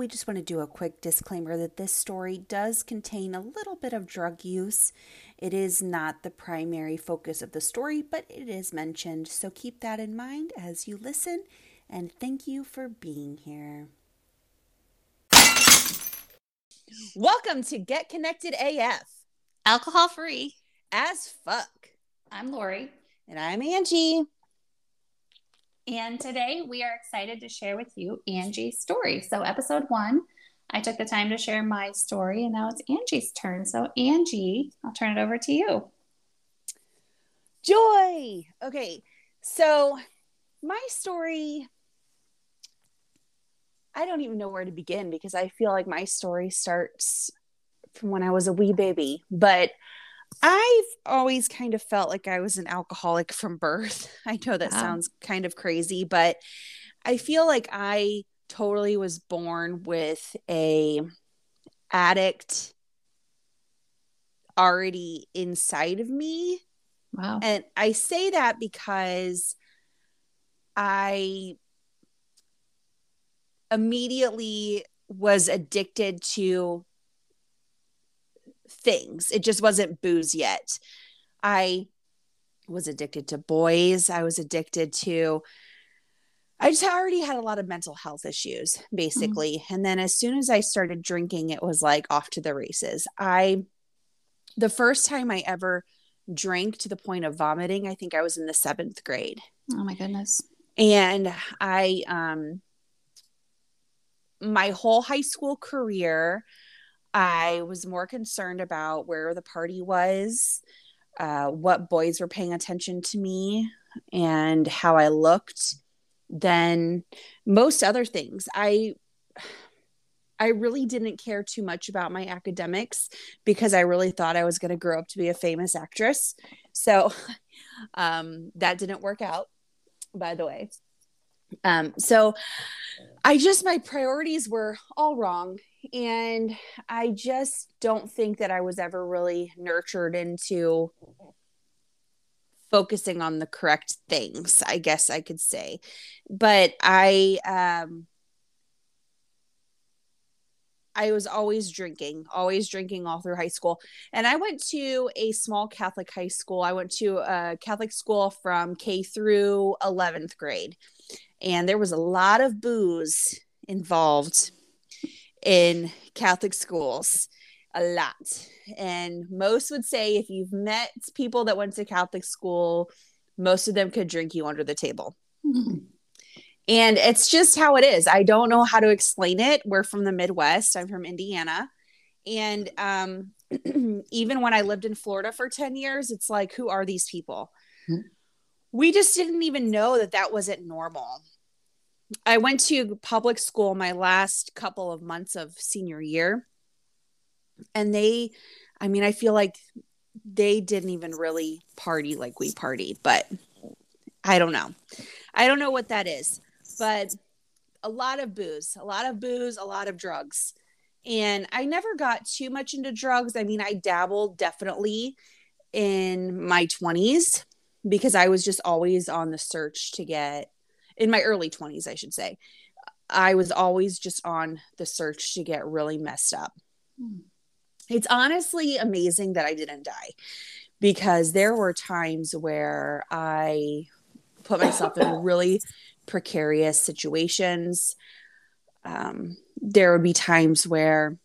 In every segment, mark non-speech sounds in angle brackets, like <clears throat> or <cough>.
we just want to do a quick disclaimer that this story does contain a little bit of drug use. It is not the primary focus of the story, but it is mentioned, so keep that in mind as you listen, and thank you for being here. Welcome to Get Connected AF. Alcohol free. As fuck. I'm Lori. And I'm Angey. And today we are excited to share with you Angey's story. So, episode one, I took the time to share my story, and now it's Angey's turn. So, Angey, I'll turn it over to you. Joy. Okay. So, my story, I don't even know where to begin because I feel like my story starts from when I was a wee baby. But I've always kind of felt like I was an alcoholic from birth. <laughs> I know that wow. sounds kind of crazy, but I feel like I totally was born with a addict already inside of me. Wow. And I say that because I immediately was addicted to things. It just wasn't booze yet. I was addicted to boys. I was addicted to I just already had a lot of mental health issues basically. Mm-hmm. And then as soon as I started drinking, it was like off to the races. I the first time I ever drank to the point of vomiting, I think I was in the 7th grade. Oh my goodness. And I um my whole high school career I was more concerned about where the party was, uh, what boys were paying attention to me, and how I looked than most other things. I I really didn't care too much about my academics because I really thought I was going to grow up to be a famous actress. So <laughs> um, that didn't work out, by the way. Um, so I just, my priorities were all wrong. And I just don't think that I was ever really nurtured into focusing on the correct things, I guess I could say. But I, um, I was always drinking, always drinking all through high school. And I went to a small Catholic high school. I went to a Catholic school from K through 11th grade and there was a lot of booze involved in Catholic schools, a lot. And most would say if you've met people that went to Catholic school, most of them could drink you under the table. Mm-hmm. And it's just how it is. I don't know how to explain it. We're from the Midwest. I'm from Indiana. And um, <clears throat> even when I lived in Florida for 10 years, it's like, who are these people? Mm-hmm we just didn't even know that that wasn't normal. I went to public school my last couple of months of senior year. And they, I mean, I feel like they didn't even really party like we partied, but I don't know. I don't know what that is, but a lot of booze, a lot of booze, a lot of drugs. And I never got too much into drugs. I mean, I dabbled definitely in my 20s because I was just always on the search to get in my early 20s, I should say. I was always just on the search to get really messed up. Hmm. It's honestly amazing that I didn't die because there were times where I put myself in <laughs> really precarious situations. Um, there would be times where,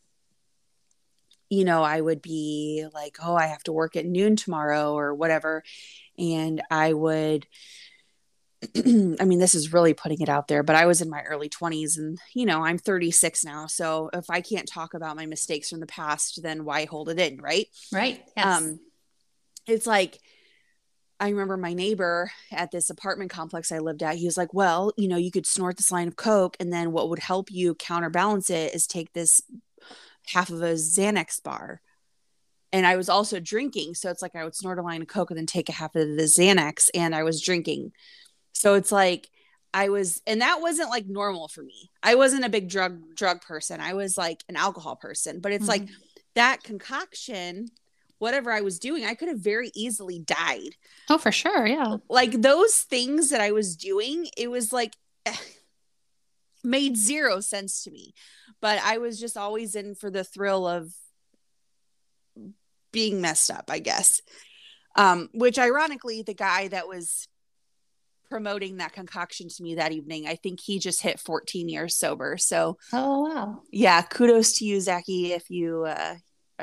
you know, I would be like, oh, I have to work at noon tomorrow or whatever and I would <clears throat> I mean, this is really putting it out there, but I was in my early 20s and, you know, I'm 36 now. So if I can't talk about my mistakes from the past, then why hold it in? Right. Right. Yes. Um, it's like, I remember my neighbor at this apartment complex I lived at. He was like, Well, you know, you could snort this line of Coke, and then what would help you counterbalance it is take this half of a Xanax bar and I was also drinking. So it's like I would snort a line of Coke and then take a half of the Xanax and I was drinking. So it's like I was, and that wasn't like normal for me. I wasn't a big drug drug person. I was like an alcohol person. But it's mm-hmm. like that concoction, whatever I was doing, I could have very easily died. Oh, for sure, yeah. Like those things that I was doing, it was like <sighs> made zero sense to me. But I was just always in for the thrill of being messed up, I guess. Um, which ironically, the guy that was promoting that concoction to me that evening, I think he just hit 14 years sober. So, oh, wow. Yeah, kudos to you, Zachy, if you uh,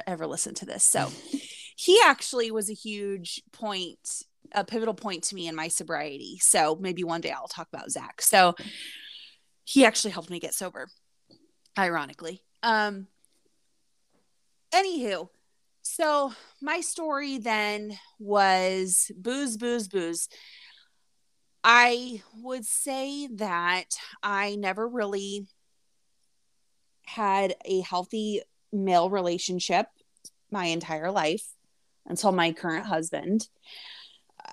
ever listen to this. So, <laughs> he actually was a huge point, a pivotal point to me in my sobriety. So, maybe one day I'll talk about Zach. So, he actually helped me get sober, ironically. Um, anywho, so my story then was booze, booze, booze. I would say that I never really had a healthy male relationship my entire life until my current husband.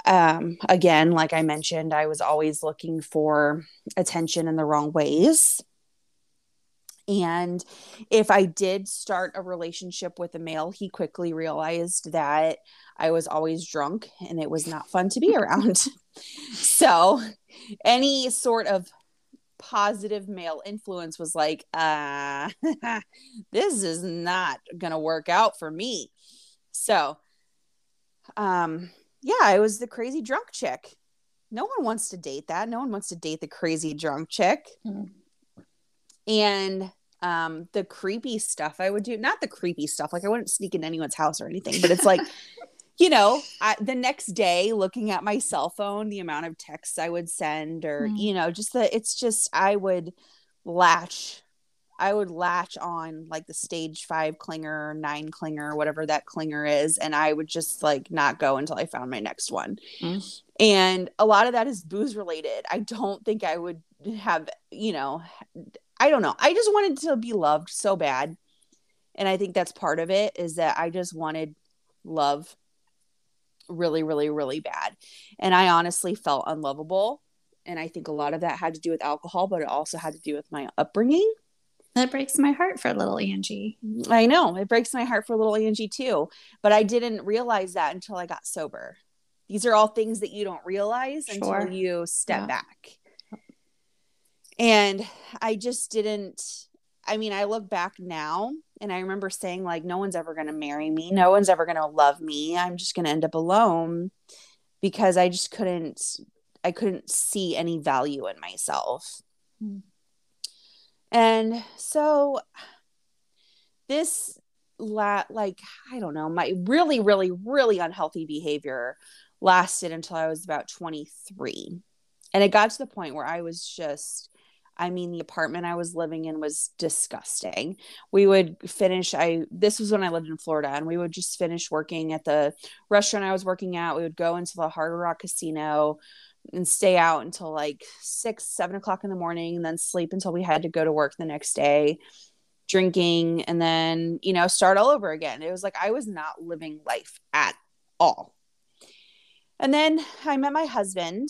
Um, again, like I mentioned, I was always looking for attention in the wrong ways. And if I did start a relationship with a male, he quickly realized that I was always drunk and it was not fun to be around. <laughs> so, any sort of positive male influence was like, uh, <laughs> this is not going to work out for me. So, um, yeah, I was the crazy drunk chick. No one wants to date that. No one wants to date the crazy drunk chick. Mm-hmm. And um the creepy stuff I would do not the creepy stuff like I wouldn't sneak in anyone's house or anything but it's like <laughs> you know I, the next day looking at my cell phone the amount of texts I would send or mm. you know just the it's just I would latch I would latch on like the stage five clinger, nine clinger, whatever that clinger is, and I would just like not go until I found my next one. Mm. And a lot of that is booze related. I don't think I would have, you know, I don't know. I just wanted to be loved so bad. And I think that's part of it is that I just wanted love really, really, really bad. And I honestly felt unlovable. And I think a lot of that had to do with alcohol, but it also had to do with my upbringing. That breaks my heart for little Angey. I know it breaks my heart for little Angey too. But I didn't realize that until I got sober. These are all things that you don't realize sure. until you step yeah. back. And I just didn't, I mean, I look back now and I remember saying, like, no one's ever going to marry me. No one's ever going to love me. I'm just going to end up alone because I just couldn't, I couldn't see any value in myself. Mm. And so this la- like I don't know, my really really really unhealthy behavior lasted until I was about 23. And it got to the point where I was just I mean, the apartment I was living in was disgusting. We would finish, I, this was when I lived in Florida, and we would just finish working at the restaurant I was working at. We would go into the Hard Rock Casino and stay out until like six, seven o'clock in the morning, and then sleep until we had to go to work the next day, drinking, and then, you know, start all over again. It was like I was not living life at all. And then I met my husband,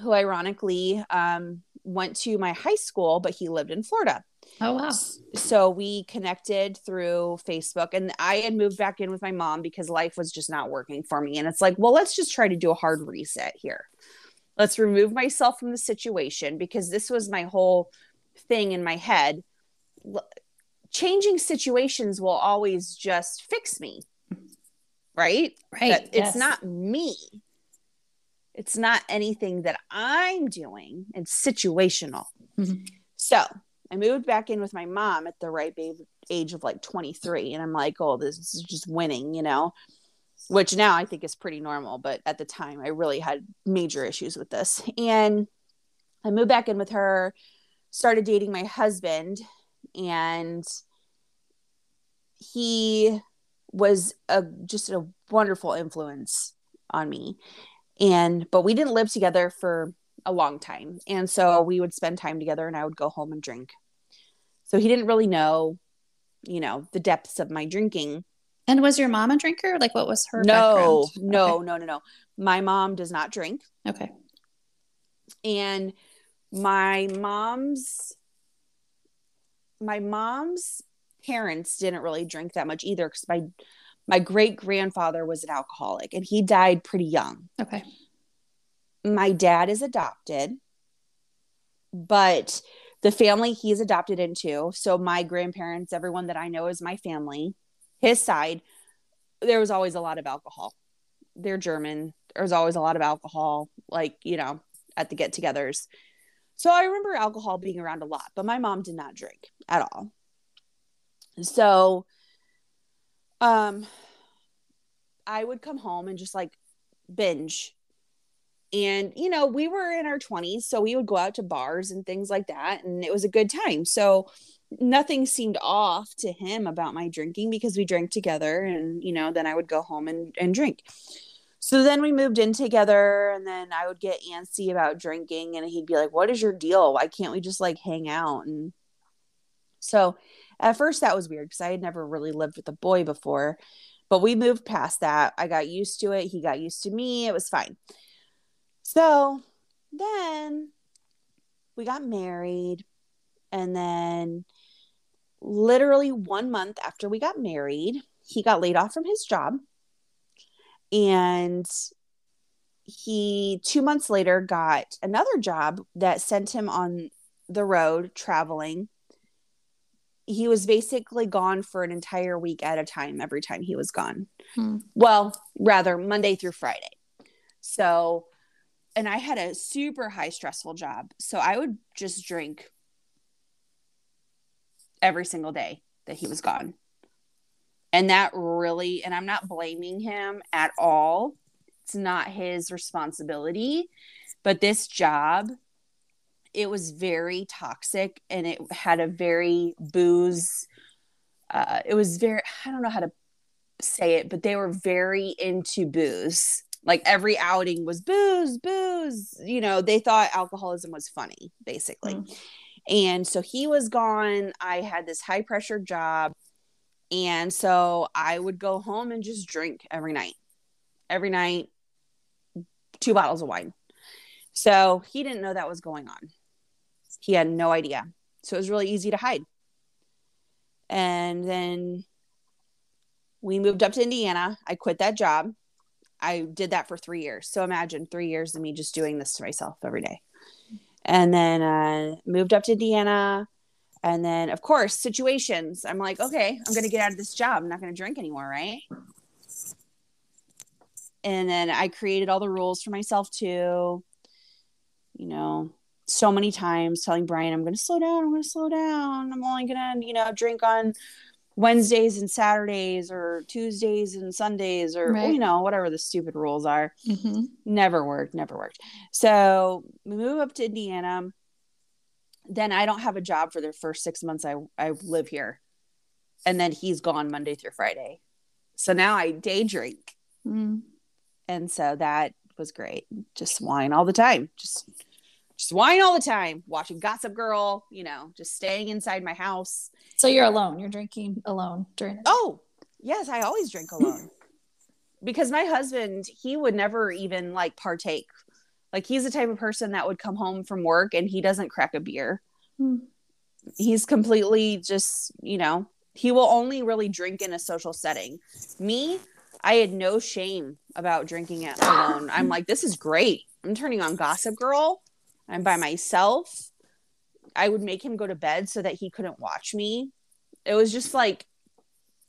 who ironically um, went to my high school, but he lived in Florida. Oh wow. So we connected through Facebook and I had moved back in with my mom because life was just not working for me. And it's like, well, let's just try to do a hard reset here. Let's remove myself from the situation because this was my whole thing in my head. Changing situations will always just fix me. Right? Right. That yes. It's not me. It's not anything that I'm doing. It's situational. Mm-hmm. So I moved back in with my mom at the ripe age of like 23. And I'm like, oh, this is just winning, you know, which now I think is pretty normal. But at the time, I really had major issues with this. And I moved back in with her, started dating my husband, and he was a just a wonderful influence on me and but we didn't live together for a long time. And so we would spend time together and i would go home and drink. So he didn't really know you know the depths of my drinking. And was your mom a drinker? Like what was her no background? no okay. no no no. My mom does not drink. Okay. And my mom's my mom's parents didn't really drink that much either because my my great grandfather was an alcoholic and he died pretty young. Okay. My dad is adopted, but the family he's adopted into. So my grandparents, everyone that I know is my family, his side, there was always a lot of alcohol. They're German. There was always a lot of alcohol, like, you know, at the get togethers. So I remember alcohol being around a lot, but my mom did not drink at all. So um I would come home and just like binge. And you know we were in our 20s so we would go out to bars and things like that and it was a good time. So nothing seemed off to him about my drinking because we drank together and you know then i would go home and, and drink. So then we moved in together and then i would get antsy about drinking and he'd be like what is your deal? Why can't we just like hang out? And so at first that was weird because i had never really lived with a boy before but we moved past that i got used to it he got used to me it was fine so then we got married. And then, literally one month after we got married, he got laid off from his job. And he, two months later, got another job that sent him on the road traveling. He was basically gone for an entire week at a time every time he was gone. Hmm. Well, rather, Monday through Friday. So and I had a super high stressful job. So I would just drink every single day that he was gone. And that really, and I'm not blaming him at all. It's not his responsibility. But this job, it was very toxic and it had a very booze. Uh, it was very, I don't know how to say it, but they were very into booze. Like every outing was booze booze. You know they thought alcoholism was funny basically. Mm. and so he was gone. I had this high pressure job. And so i would go home and just drink every night. Every night two bottles of wine. So he didn't know that was going on he had no idea so it was really easy to hide and then we moved up to indiana i quit that job I did that for three years. So imagine three years of me just doing this to myself every day. And then uh, moved up to Indiana. And then, of course, situations. I'm like, okay, I'm going to get out of this job. I'm not going to drink anymore, right? And then I created all the rules for myself too. You know, so many times telling Brian, I'm going to slow down. I'm going to slow down. I'm only going to, you know, drink on Wednesdays and Saturdays or Tuesdays and Sundays or right. you know whatever the stupid rules are. Mm-hmm. Never worked, never worked. So we move up to Indiana. Then I don't have a job for the first six months I I live here, and then he's gone Monday through Friday. So now I day drink, mm. and so that was great. Just wine all the time. Just just wine all the time, watching Gossip Girl, you know, just staying inside my house. So you're alone. You're drinking alone during. Oh, yes, I always drink alone. <laughs> because my husband, he would never even like partake. Like he's the type of person that would come home from work and he doesn't crack a beer. Hmm. He's completely just, you know, he will only really drink in a social setting. Me, I had no shame about drinking it alone. I'm like, this is great. I'm turning on Gossip Girl I'm by myself. I would make him go to bed so that he couldn't watch me. It was just like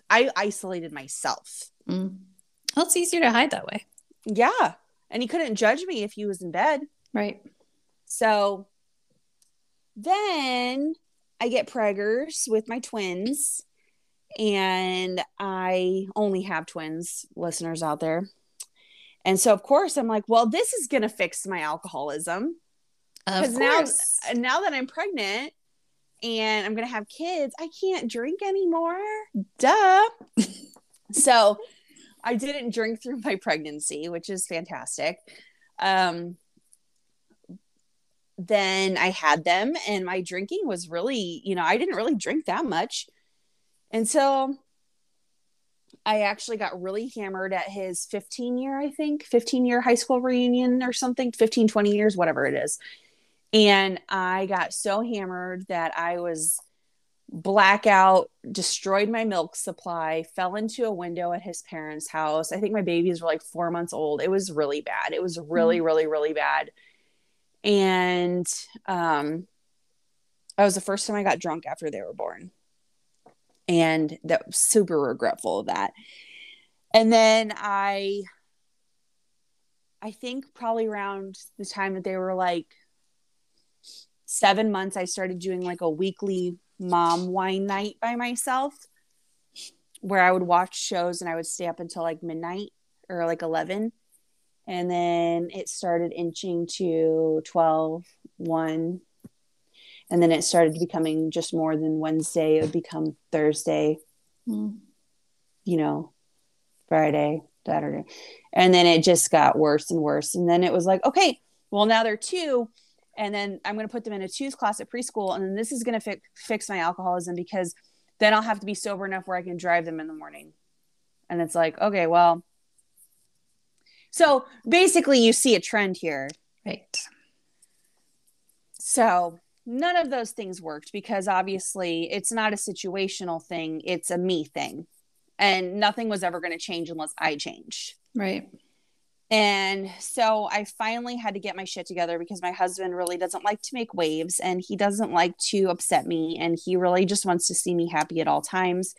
I isolated myself. Mm. Well, it's easier to hide that way. Yeah. And he couldn't judge me if he was in bed. Right. So then I get preggers with my twins. And I only have twins, listeners out there. And so, of course, I'm like, well, this is going to fix my alcoholism. Because now, now that I'm pregnant and I'm gonna have kids, I can't drink anymore. Duh. <laughs> so I didn't drink through my pregnancy, which is fantastic. Um, then I had them, and my drinking was really, you know, I didn't really drink that much. And so I actually got really hammered at his 15 year, I think, 15 year high school reunion or something, 15, 20 years, whatever it is. And I got so hammered that I was blackout, destroyed my milk supply, fell into a window at his parents' house. I think my babies were like four months old. It was really bad. It was really, mm-hmm. really, really bad. And um, That was the first time I got drunk after they were born. And that was super regretful of that. And then I I think probably around the time that they were like seven months, I started doing like a weekly mom wine night by myself where I would watch shows and I would stay up until like midnight or like 11. And then it started inching to 12, 1. And then it started becoming just more than Wednesday. It would become Thursday, mm. you know, Friday, Saturday. And then it just got worse and worse. And then it was like, okay, well, now they're two. And then I'm going to put them in a twos class at preschool. And then this is going to fi- fix my alcoholism because then I'll have to be sober enough where I can drive them in the morning. And it's like, okay, well, so basically, you see a trend here. Right. So none of those things worked because obviously it's not a situational thing, it's a me thing. And nothing was ever going to change unless I change. Right. And so I finally had to get my shit together because my husband really doesn't like to make waves and he doesn't like to upset me. And he really just wants to see me happy at all times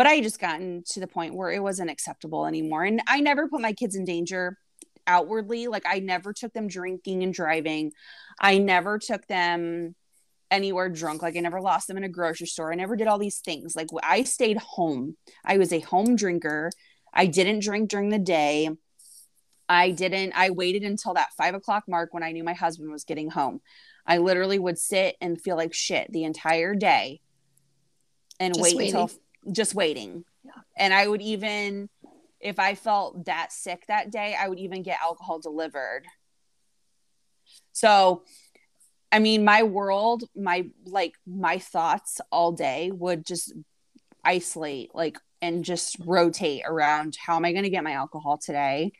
but I just gotten to the point where it wasn't acceptable anymore. And I never put my kids in danger outwardly. Like I never took them drinking and driving. I never took them anywhere drunk. Like I never lost them in a grocery store. I never did all these things. Like I stayed home. I was a home drinker. I didn't drink during the day. I didn't, I waited until that five o'clock mark when I knew my husband was getting home. I literally would sit and feel like shit the entire day and Just wait waiting. until just waiting. Yeah. And I would even, if I felt that sick that day, I would even get alcohol delivered. So, I mean, my world, my like my thoughts all day would just isolate, like, and just rotate around how am I going to get my alcohol today?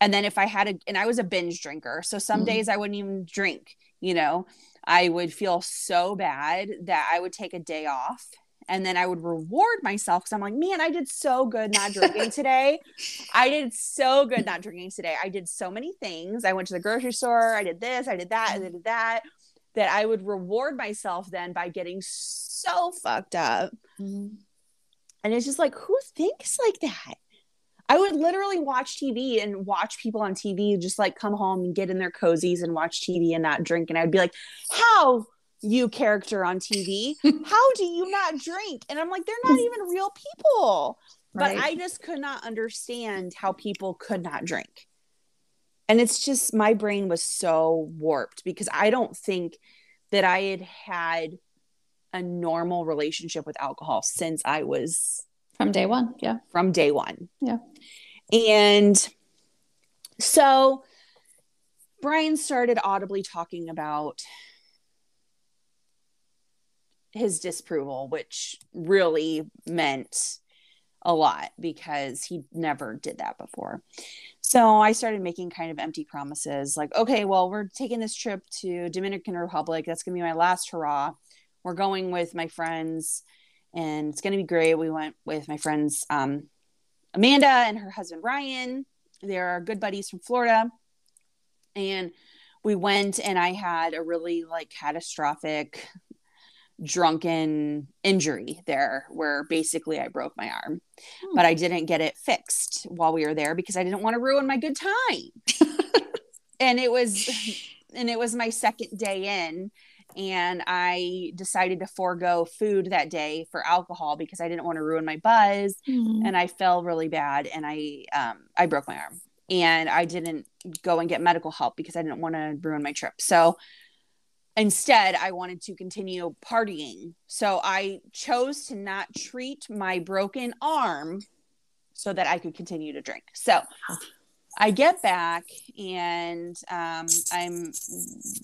And then if I had a, and I was a binge drinker. So some mm-hmm. days I wouldn't even drink, you know, I would feel so bad that I would take a day off and then I would reward myself because I'm like, man, I did so good not drinking <laughs> today. I did so good not drinking today. I did so many things. I went to the grocery store. I did this. I did that. I did that. That I would reward myself then by getting so fucked up. Mm-hmm. And it's just like, who thinks like that? I would literally watch TV and watch people on TV just like come home and get in their cozies and watch TV and not drink. And I'd be like, how you character on TV. <laughs> How do you not drink? And I'm like, they're not even real people. Right. But I just could not understand how people could not drink. And it's just my brain was so warped because I don't think that I had had a normal relationship with alcohol since I was from day one. Yeah. From day one. Yeah. And so Brian started audibly talking about his disapproval, which really meant a lot because he never did that before. So I started making kind of empty promises like, okay, well, we're taking this trip to Dominican Republic. That's going to be my last hurrah. We're going with my friends and it's going to be great. We went with my friends, um, Amanda and her husband, Ryan. They're good buddies from Florida. And we went and I had a really like catastrophic drunken injury there where basically I broke my arm. Hmm. But I didn't get it fixed while we were there because I didn't want to ruin my good time. <laughs> and it was and it was my second day in and I decided to forego food that day for alcohol because I didn't want to ruin my buzz mm-hmm. and I fell really bad and I um I broke my arm and I didn't go and get medical help because I didn't want to ruin my trip. So Instead, I wanted to continue partying. So I chose to not treat my broken arm so that I could continue to drink. So I get back and um, I'm,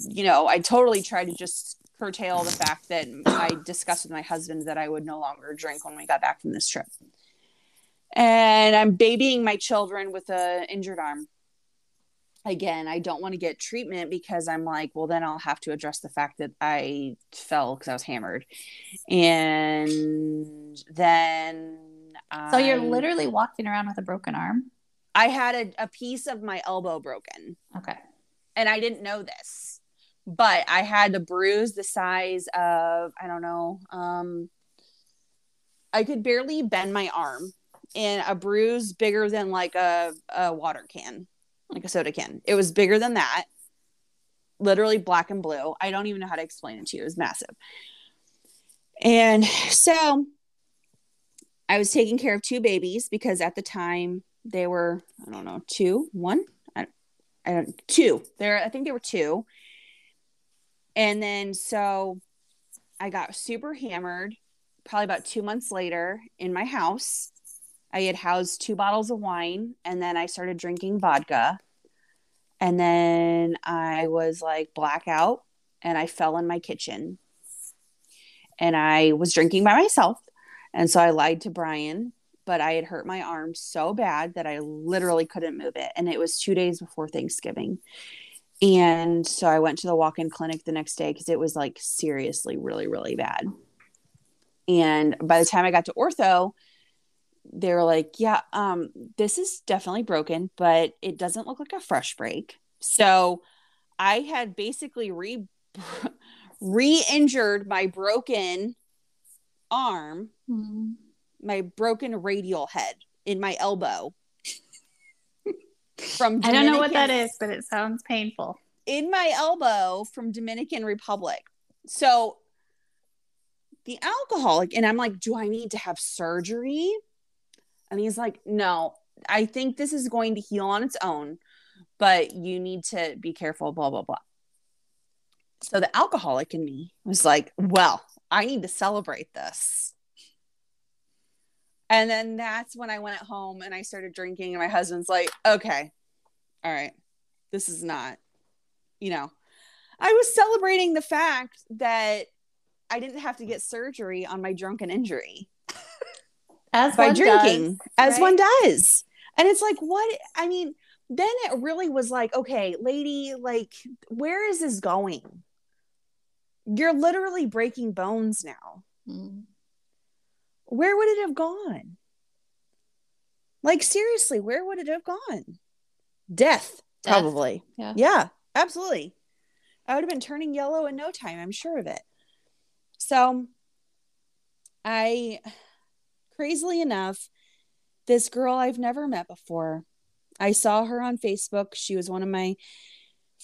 you know, I totally try to just curtail the fact that I discussed with my husband that I would no longer drink when we got back from this trip. And I'm babying my children with an injured arm again, I don't want to get treatment because I'm like, well, then I'll have to address the fact that I fell because I was hammered. And then. So you're literally walking around with a broken arm? I had a, a piece of my elbow broken. Okay. And I didn't know this. but I had a bruise the size of I don't know. Um, I could barely bend my arm, and a bruise bigger than like a, a water can, like a soda can. It was bigger than that, literally black and blue. I don't even know how to explain it to you. It was massive. And so I was taking care of two babies because at the time they were, I don't know, two, one, I, I don't, two. There, I think they were two. And then so I got super hammered probably about two months later in my house. I had housed two bottles of wine and then I started drinking vodka. And then I was like blackout and I fell in my kitchen. And I was drinking by myself. And so I lied to Brian, but I had hurt my arm so bad that I literally couldn't move it. And it was two days before Thanksgiving. And so I went to the walk in clinic the next day because it was like seriously really, really bad. And by the time I got to ortho, they were like, yeah, um, this is definitely broken, but it doesn't look like a fresh break. So I had basically re <laughs> re-injured my broken arm, mm-hmm. My broken radial head in my elbow. <laughs> from Dominican, I don't know what that is, but it sounds painful. In my elbow from Dominican Republic. So the alcoholic, and I'm like, do I need to have surgery? And he's like, no, I think this is going to heal on its own, but you need to be careful, blah, blah, blah. So the alcoholic in me was like, well, I need to celebrate this. And then that's when I went home and I started drinking. And my husband's like, okay, all right, this is not, you know, I was celebrating the fact that I didn't have to get surgery on my drunken injury as by drinking, does, as right? one does. And it's like, what? I mean, then it really was like, okay, lady, like, where is this going? You're literally breaking bones now. Mm. Where would it have gone? Like, seriously, where would it have gone? Death, Death. probably. Yeah. Yeah, absolutely. I would have been turning yellow in no time. I'm sure of it. So, I, crazily enough, this girl I've never met before, I saw her on Facebook. She was one of my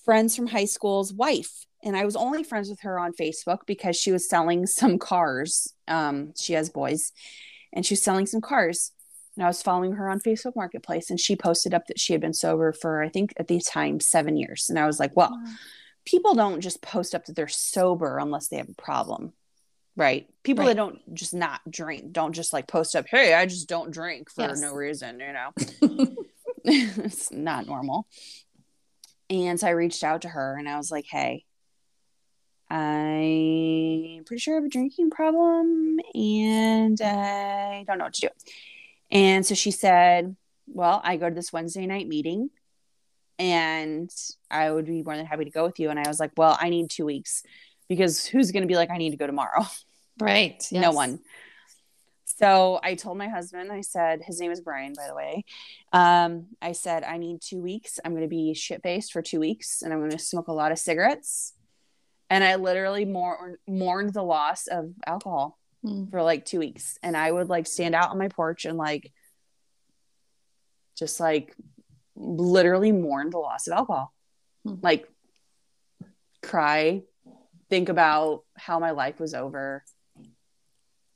friends from high school's wife and I was only friends with her on Facebook because she was selling some cars. Um, she has boys, and she was selling some cars. And I was following her on Facebook Marketplace, and she posted up that she had been sober for I think at the time seven years. And I was like, well, people don't just post up that they're sober unless they have a problem, right? People right. that don't just not drink don't just like post up, hey, I just don't drink for yes. no reason, you know. <laughs> <laughs> it's not normal. And so I reached out to her and I was like, hey, I'm pretty sure I have a drinking problem and I don't know what to do. And so she said, Well, I go to this Wednesday night meeting and I would be more than happy to go with you. And I was like, Well, I need two weeks because who's going to be like, I need to go tomorrow? <laughs> Right. Yes. No one. So I told my husband, I said, his name is Brian, by the way. Um, I said, I need two weeks. I'm going to be shit faced for two weeks and I'm going to smoke a lot of cigarettes and I literally mourn, mourned the loss of alcohol mm. for like two weeks. And I would like stand out on my porch and like just like literally mourn the loss of alcohol, mm. like cry, think about how my life was over,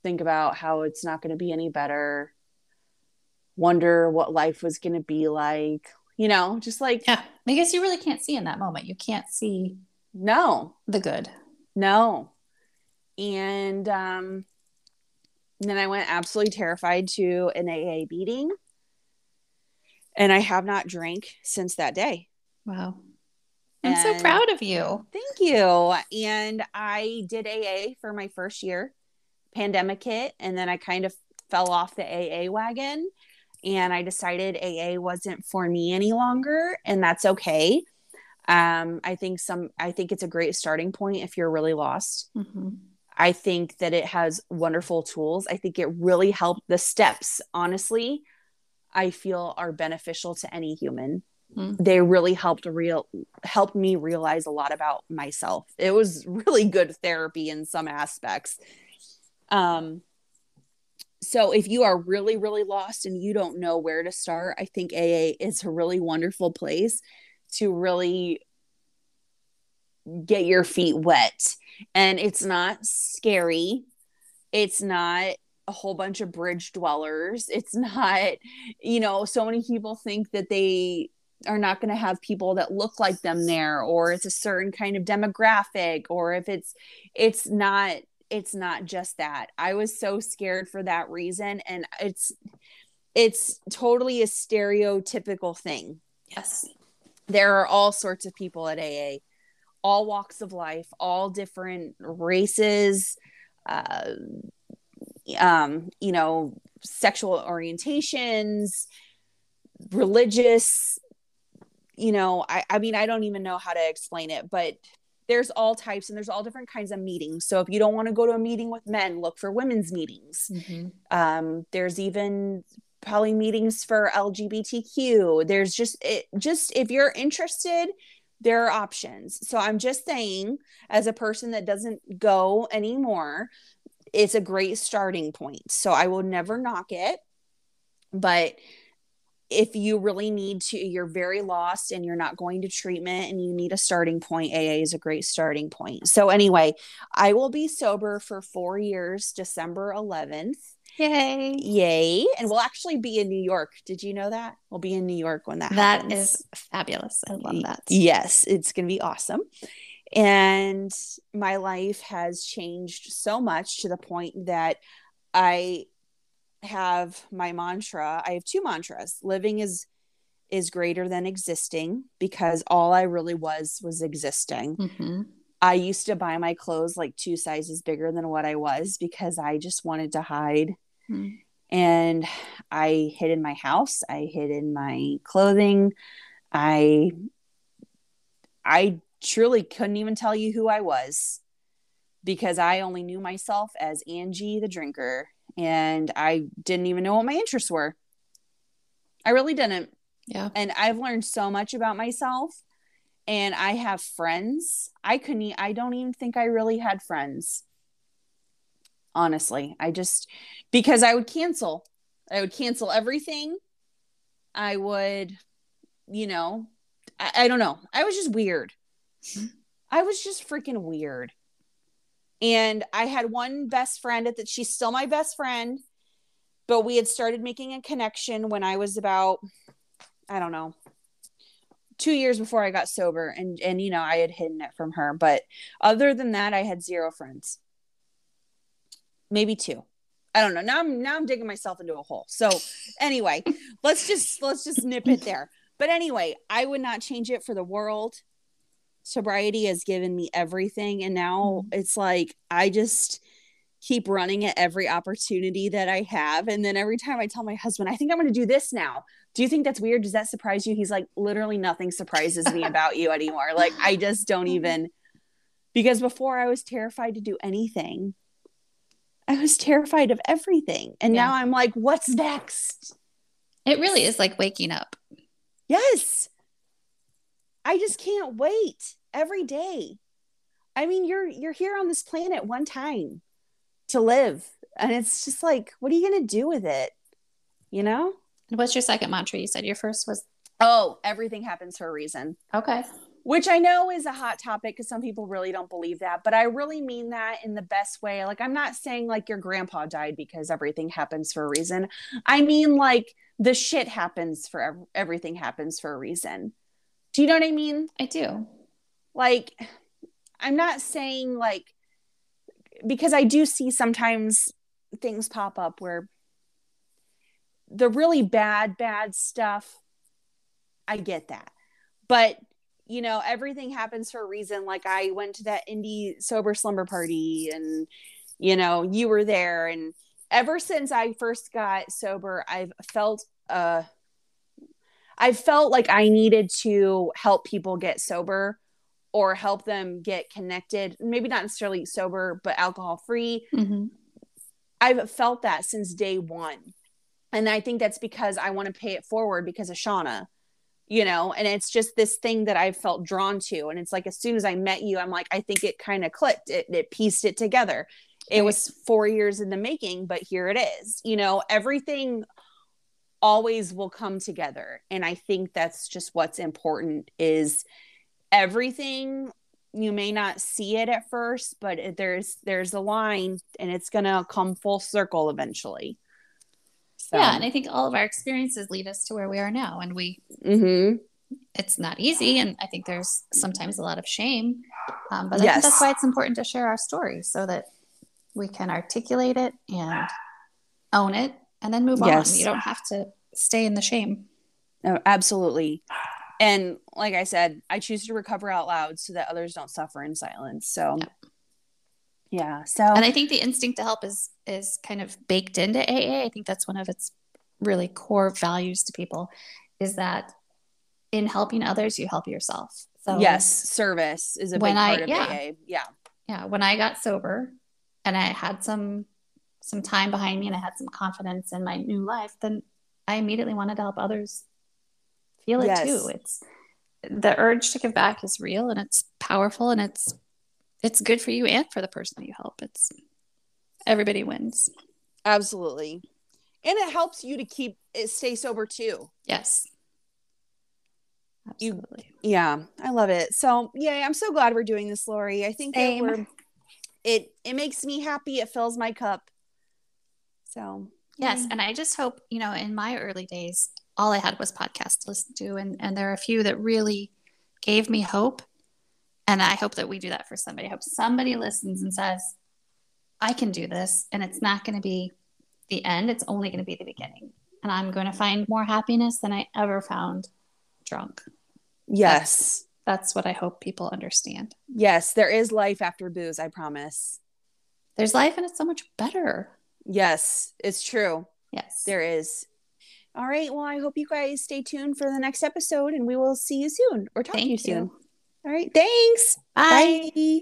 think about how it's not going to be any better, wonder what life was going to be like, you know, just like yeah. I guess you really can't see in that moment. You can't see no. The good. No. And um, then I went absolutely terrified to an AA meeting. And I have not drank since that day. Wow. I'm and so proud of you. Thank you. And I did AA for my first year. Pandemic hit, and then I kind of fell off the AA wagon. And I decided AA wasn't for me any longer, and that's okay um, I think some, I think it's a great starting point if you're really lost. Mm-hmm. I think that it has wonderful tools. I think it really helped the steps, honestly, I feel are beneficial to any human. Mm. they really helped real helped me realize a lot about myself it was <laughs> really good therapy in some aspects um so if you are really really lost and you don't know where to start i think aa is a really wonderful place to really get your feet wet. And it's not scary. It's not a whole bunch of bridge dwellers. It's not you know so many people think that they are not going to have people that look like them there or it's a certain kind of demographic or if it's it's not it's not just that. I was so scared for that reason and it's it's totally a stereotypical thing. Yes. There are all sorts of people at aa all walks of life all different races uh, um you know sexual orientations religious you know I, I mean i don't even know how to explain it but there's all types and there's all different kinds of meetings so if you don't want to go to a meeting with men look for women's meetings Mm-hmm. um, there's even probably meetings for lgbtq there's just it just if you're interested there are options. So i'm just saying as a person that doesn't go anymore it's a great starting point. So i will never knock it. But if you really need to you're very lost and you're not going to treatment and you need a starting point aa is a great starting point. So anyway i will be sober for four years december 11th Yay. Yay. And we'll actually be in New York. Did you know that? We'll be in New York when that That happens. is fabulous. I love that. Yes, it's going to be awesome. And my life has changed so much to the point that I have my mantra. I have two mantras. Living is is greater than existing because all I really was was existing. Mm-hmm. I used to buy my clothes like two sizes bigger than what I was because I just wanted to hide. Mm. And I hid in my house, I hid in my clothing. I I truly couldn't even tell you who I was because I only knew myself as Angey the drinker and I didn't even know what my interests were. I really didn't Yeah. and I've learned so much about myself. And I have friends. I couldn't. I don't even think I really had friends. Honestly, I just because I would cancel. I would cancel everything. I would, you know, I, I don't know. I was just weird. I was just freaking weird. And I had one best friend at that. She's still my best friend, but we had started making a connection when I was about I don't know, two years before I got sober, and and you know I had hidden it from her. But other than that, I had zero friends, maybe two. I don't know. Now I'm now I'm digging myself into a hole. So anyway, <laughs> let's just let's just nip it there. But anyway, I would not change it for the world. Sobriety has given me everything, and now mm-hmm. it's like I just keep running at every opportunity that I have. And then every time I tell my husband, I think I'm going to do this now. Do you think that's weird? Does that surprise you? He's like, literally nothing surprises me about you anymore. Like, I just don't <laughs> mm-hmm. even, because before I was terrified to do anything. I was terrified of everything. And Yeah. now I'm like, what's next? It really is like waking up. Yes. I just can't wait every day. I mean, you're you're here on this planet one time to live. And it's just like, what are you going to do with it? You know? What's your second mantra? You said your first was Oh, everything happens for a reason. okay. Which I know is a hot topic because some people really don't believe that, but I really mean that in the best way. Like, I'm not saying like your grandpa died because everything happens for a reason. I mean, like, the shit happens for ev- everything happens for a reason. Do you know what I mean? I do. like i'm not saying like because i do see sometimes things pop up where the really bad bad stuff i get that but you know everything happens for a reason like i went to that indie sober slumber party and you know you were there and ever since i first got sober i've felt uh i felt like i needed to help people get sober or help them get connected maybe not necessarily sober but alcohol free Mm-hmm. i've felt that since day one and i think that's because i want to pay it forward because of shauna you know and it's just this thing that i felt drawn to and it's like as soon as i met you i'm like i think it kind of clicked it, it pieced it together it Right. was four years in the making but here it is you know everything always will come together and i think that's just what's important is everything you may not see it at first but there's there's a line and it's gonna come full circle eventually so, Yeah, and I think all of our experiences lead us to where we are now, and we mhm. it's not easy, and I think there's sometimes a lot of shame, um, but I think that's why it's important to share our story so that we can articulate it and own it, and then move Yes. on. You don't have to stay in the shame. Oh, absolutely. And like I said, I choose to recover out loud so that others don't suffer in silence. So, Yep. Yeah. So, And I think the instinct to help is is kind of baked into AA. I think that's one of its really core values to people is that in helping others, you help yourself. So yes, service is a When big I- part of yeah. AA. Yeah. yeah, when I got sober and I had some some time behind me and I had some confidence in my new life, then I immediately wanted to help others feel it Yes. too. It's the urge to give back is real and it's powerful and it's it's good for you and for the person that you help. It's everybody wins. Absolutely. And it helps you to keep it stay sober too. Yes. You- Yeah, I love it. So, yeah, I'm so glad we're doing this, Lori. I think Same. that we're it it makes me happy. It fills my cup. So, Yes, and I just hope, you know, in my early days, all I had was podcasts to listen to, and and there are a few that really gave me hope, and I hope that we do that for somebody. I hope somebody listens and says, "I can do this," and it's not going to be the end; it's only going to be the beginning, and I'm going to find more happiness than I ever found drunk. yes. That's what I hope people understand. Yes, there is life after booze, I promise. There's life, and it's so much better. Yes, it's true. Yes. There is. All right. Well, I hope you guys stay tuned for the next episode and we will see you soon or talk to Thank you you. soon. All right. Thanks. Bye. Bye.